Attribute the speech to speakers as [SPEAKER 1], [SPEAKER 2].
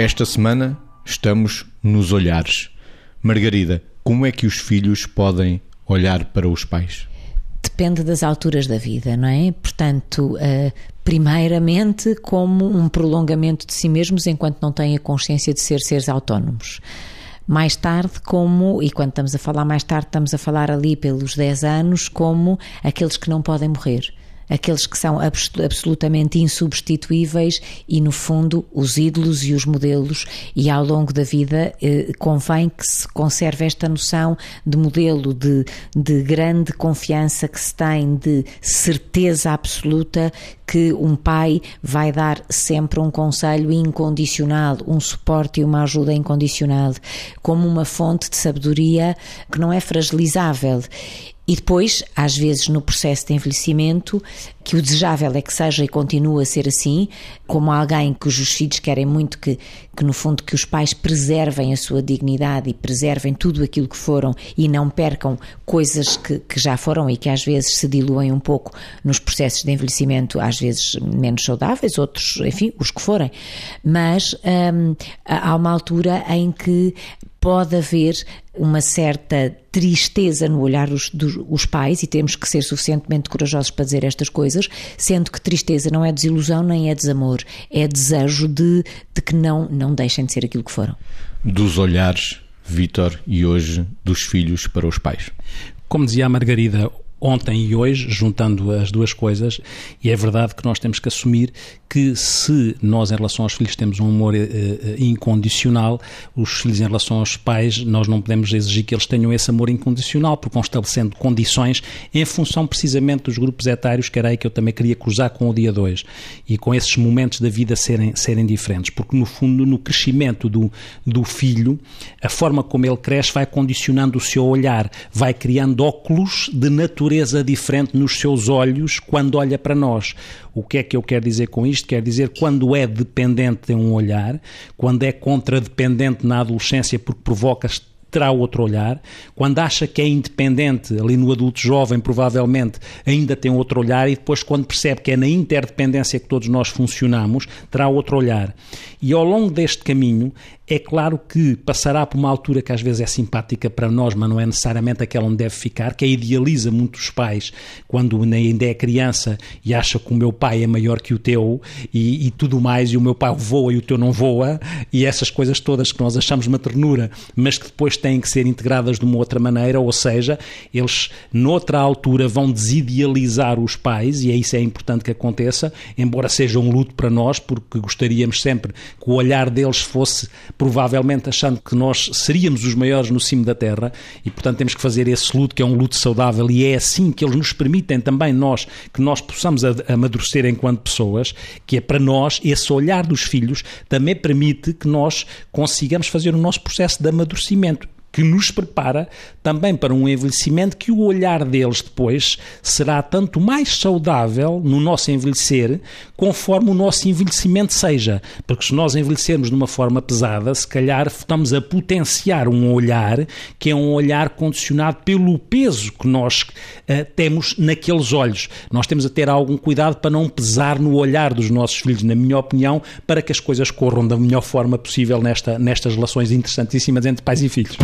[SPEAKER 1] Esta semana estamos nos olhares. Margarida, como é que os filhos podem olhar para os pais?
[SPEAKER 2] Depende das alturas da vida, não é? Portanto, uh, primeiramente como um prolongamento de si mesmos enquanto não têm a consciência de ser seres autónomos. Mais tarde, como, e quando estamos a falar mais tarde, estamos a falar ali pelos 10 anos, como aqueles que não podem morrer aqueles que são absolutamente insubstituíveis e, no fundo, os ídolos e os modelos, e ao longo da vida eh, convém que se conserve esta noção de modelo de, de grande confiança que se tem, de certeza absoluta que um pai vai dar sempre um conselho incondicional, um suporte e uma ajuda incondicional, como uma fonte de sabedoria que não é fragilizável. E depois, às vezes, no processo de envelhecimento, que o desejável é que seja e continue a ser assim, como alguém cujos filhos querem muito que, que, no fundo, que os pais preservem a sua dignidade e preservem tudo aquilo que foram e não percam coisas que, que já foram e que às vezes se diluem um pouco nos processos de envelhecimento, às vezes menos saudáveis, outros, enfim, os que forem. Mas hum, há uma altura em que pode haver uma certa tristeza no olhar dos, dos, pais e temos que ser suficientemente corajosos para dizer estas coisas, sendo que tristeza não é desilusão nem é desamor, é desejo de, de que não, não deixem de ser aquilo que foram.
[SPEAKER 1] Dos olhares, Vítor, e hoje dos filhos para os pais.
[SPEAKER 3] Como dizia a Margarida, ontem e hoje, juntando as duas coisas, e é verdade que nós temos que assumir que se nós em relação aos filhos temos um amor uh, incondicional, os filhos em relação aos pais, nós não podemos exigir que eles tenham esse amor incondicional, porque vão estabelecendo condições em função precisamente dos grupos etários, que era aí que eu também queria cruzar com o dia 2, e com esses momentos da vida serem, serem diferentes, porque no fundo, no crescimento do, do filho, a forma como ele cresce vai condicionando o seu olhar, vai criando óculos de natureza diferente nos seus olhos quando olha para nós. O que é que eu quero dizer com isto? Quer dizer, quando é dependente de um olhar, quando é contradependente na adolescência porque provoca terá outro olhar. Quando acha que é independente, ali no adulto jovem, provavelmente ainda tem outro olhar, e depois, quando percebe que é na interdependência que todos nós funcionamos, terá outro olhar. E ao longo deste caminho, é claro que passará por uma altura que às vezes é simpática para nós, mas não é necessariamente aquela onde deve ficar, que é idealiza muitos pais quando ainda é criança e acha que o meu pai é maior que o teu e, e tudo mais, e o meu pai voa e o teu não voa, e essas coisas todas que nós achamos uma ternura, mas que depois têm que ser integradas de uma outra maneira, ou seja, eles noutra altura vão desidealizar os pais, e é isso é importante que aconteça, embora seja um luto para nós, porque gostaríamos sempre que o olhar deles fosse provavelmente achando que nós seríamos os maiores no cimo da terra e, portanto, temos que fazer esse luto, que é um luto saudável, e é assim que eles nos permitem também nós, que nós possamos amadurecer enquanto pessoas, que é para nós, esse olhar dos filhos também permite que nós consigamos fazer o nosso processo de amadurecimento que nos prepara também para um envelhecimento que o olhar deles depois será tanto mais saudável no nosso envelhecer, conforme o nosso envelhecimento seja. Porque se nós envelhecermos de uma forma pesada, se calhar estamos a potenciar um olhar que é um olhar condicionado pelo peso que nós uh, temos naqueles olhos. Nós temos a ter algum cuidado para não pesar no olhar dos nossos filhos, na minha opinião, para que as coisas corram da melhor forma possível nesta, nestas relações interessantíssimas entre pais e filhos.